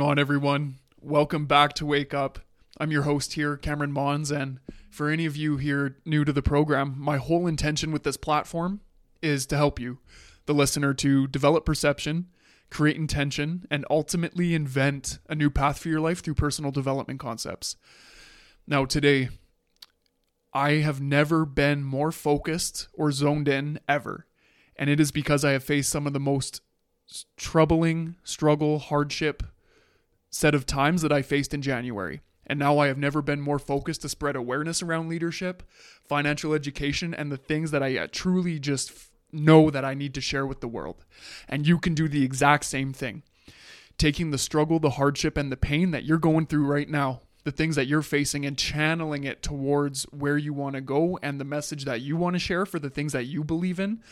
on, everyone? Welcome back to Wake Up. I'm your host here, Cameron Monds, and for any of you here new to the program, my whole intention with this platform is to help you, the listener, to develop perception, create intention, and ultimately invent a new path for your life through personal development concepts. Now, today, I have never been more focused or zoned in ever, and it is because I have faced some of the most troubling struggle, hardship set of times that I faced in January. And now I have never been more focused to spread awareness around leadership, financial education, and the things that I uh, truly just know that I need to share with the world. And you can do the exact same thing. Taking the struggle, the hardship, and the pain that you're going through right now, the things that you're facing, and channeling it towards where you want to go and the message that you want to share for the things that you believe in.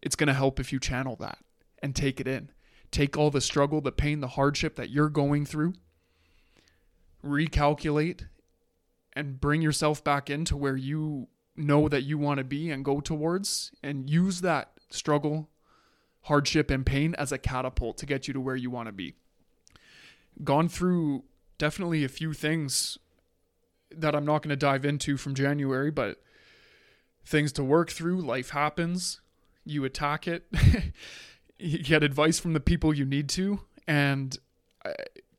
It's going to help if you channel that and take it in. Take all the struggle, the pain, the hardship that you're going through, recalculate, and bring yourself back into where you know that you want to be and go towards, and use that struggle, hardship, and pain as a catapult to get you to where you want to be. Gone through definitely a few things that I'm not going to dive into from January, but things to work through. Life happens, you attack it. get advice from the people you need to and I,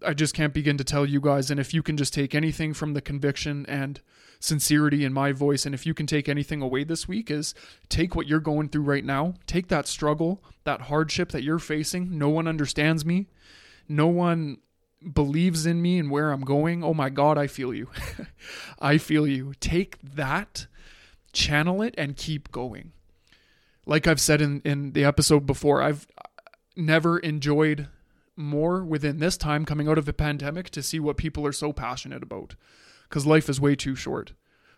I just can't begin to tell you guys. And if you can just take anything from the conviction and sincerity in my voice and if you can take anything away this week is take what you're going through right now. Take that struggle that hardship that you're facing. No one understands me. No one believes in me and where I'm going. Oh my god I feel you. I feel you. Take that channel it and keep going like I've said in, in the episode before, I've never enjoyed more within this time coming out of the pandemic to see what people are so passionate about. Because life is way too short.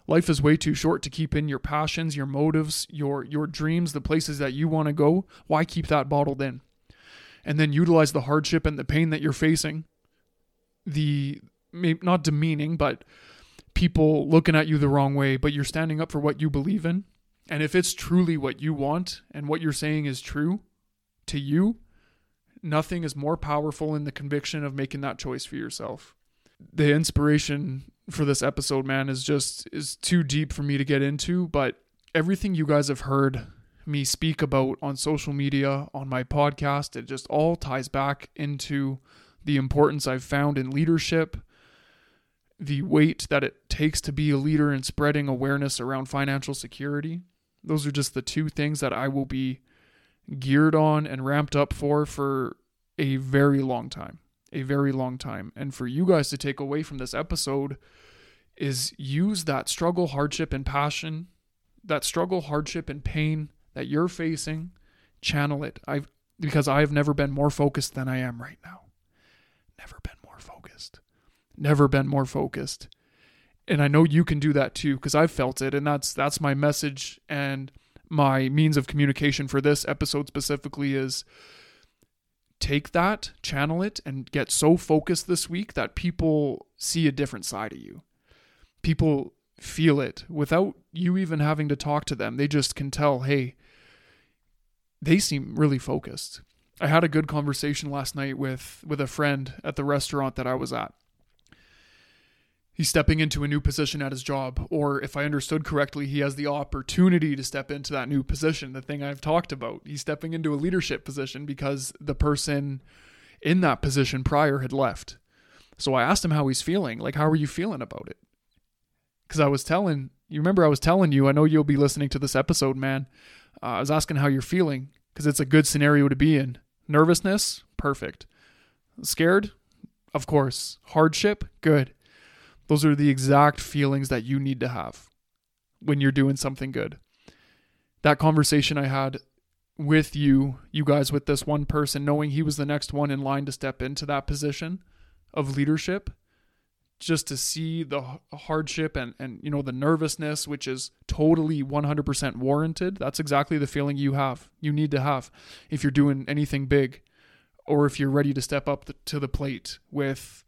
Life is way too short to keep in your passions, your motives, your your dreams, the places that you want to go. Why keep that bottled in? And then utilize the hardship and the pain that you're facing. The not demeaning, but people looking at you the wrong way, but you're standing up for what you believe in and if it's truly what you want and what you're saying is true to you, nothing is more powerful in the conviction of making that choice for yourself. The inspiration for this episode, man, is just is too deep for me to get into, but everything you guys have heard me speak about on social media, on my podcast, it just all ties back into the importance I've found in leadership, the weight that it takes to be a leader in spreading awareness around financial security, those are just the two things that I will be geared on and ramped up for for a very long time. A very long time. And for you guys to take away from this episode is use that struggle, hardship, and passion, that struggle, hardship, and pain that you're facing, channel it. I've because I've never been more focused than I am right now. Never been more focused. Never been more focused and I know you can do that too because I've felt it and that's that's my message and my means of communication for this episode specifically is take that, channel it and get so focused this week that people see a different side of you. People feel it without you even having to talk to them. They just can tell, "Hey, they seem really focused." I had a good conversation last night with with a friend at the restaurant that I was at he's stepping into a new position at his job or if i understood correctly he has the opportunity to step into that new position the thing i've talked about. He's stepping into a leadership position because the person in that position prior had left. So i asked him how he's feeling like how are you feeling about it? Because i was telling you remember i was telling you i know you'll be listening to this episode man. Uh, i was asking how you're feeling because it's a good scenario to be in. Nervousness? Perfect. Scared? Of course. Hardship? Good those are the exact feelings that you need to have when you're doing something good. That conversation I had with you, you guys, with this one person, knowing he was the next one in line to step into that position of leadership, just to see the hardship and, and you know the nervousness which is totally 100% warranted that's exactly the feeling you have you need to have if you're doing anything big or if you're ready to step up to the plate with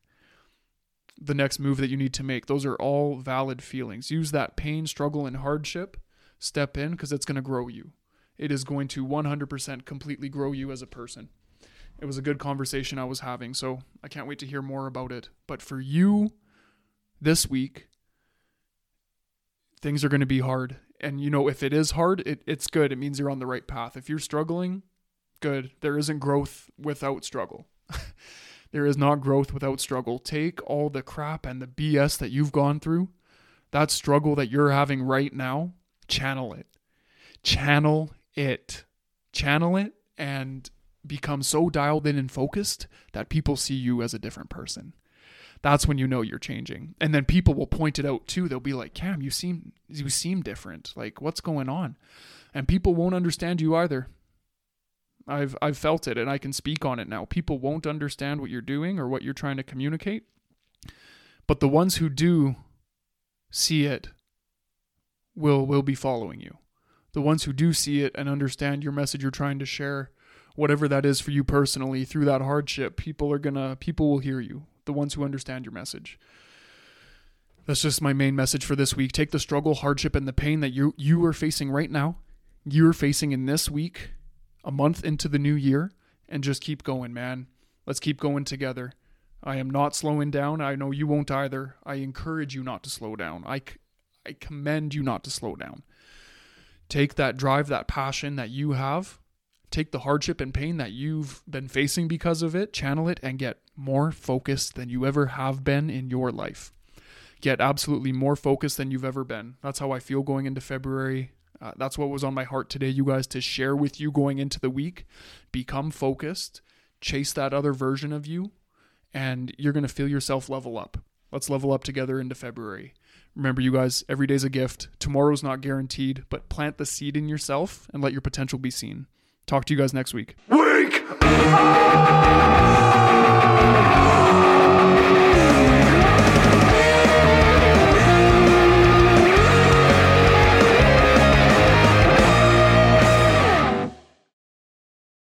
the next move that you need to make. Those are all valid feelings. Use that pain, struggle, and hardship. Step in because it's going to grow you. It is going to 100% completely grow you as a person. it was a good conversation I was having. So I can't wait to hear more about it. But for you this week, things are going to be hard. And you know, if it is hard, it, it's good. It means you're on the right path. If you're struggling, good. There isn't growth without struggle. there is not growth without struggle. Take all the crap and the BS that you've gone through, that struggle that you're having right now, channel it. Channel it. Channel it and become so dialed in and focused that people see you as a different person. That's when you know you're changing. And then people will point it out too. They'll be like, "Cam, you seem you seem different. Like what's going on?" And people won't understand you either. I've I've felt it and I can speak on it now. People won't understand what you're doing or what you're trying to communicate. But the ones who do see it will will be following you. The ones who do see it and understand your message you're trying to share whatever that is for you personally through that hardship people are gonna people will hear you the ones who understand your message that's just my main message for this week take the struggle hardship and the pain that you you are facing right now you're facing in this week a month into the new year and just keep going man. Let's keep going together. I am not slowing down. I know you won't either. I encourage you not to slow down. I i commend you not to slow down. Take that drive that passion that you have. Take the hardship and pain that you've been facing because of it, channel it, and get more focused than you ever have been in your life. Get absolutely more focused than you've ever been. That's how I feel going into February. Uh, that's what was on my heart today, you guys, to share with you going into the week. Become focused, chase that other version of you, and you're going to feel yourself level up. Let's level up together into February. Remember, you guys, every day's a gift. Tomorrow's not guaranteed, but plant the seed in yourself and let your potential be seen. Talk to you guys next week. Wake!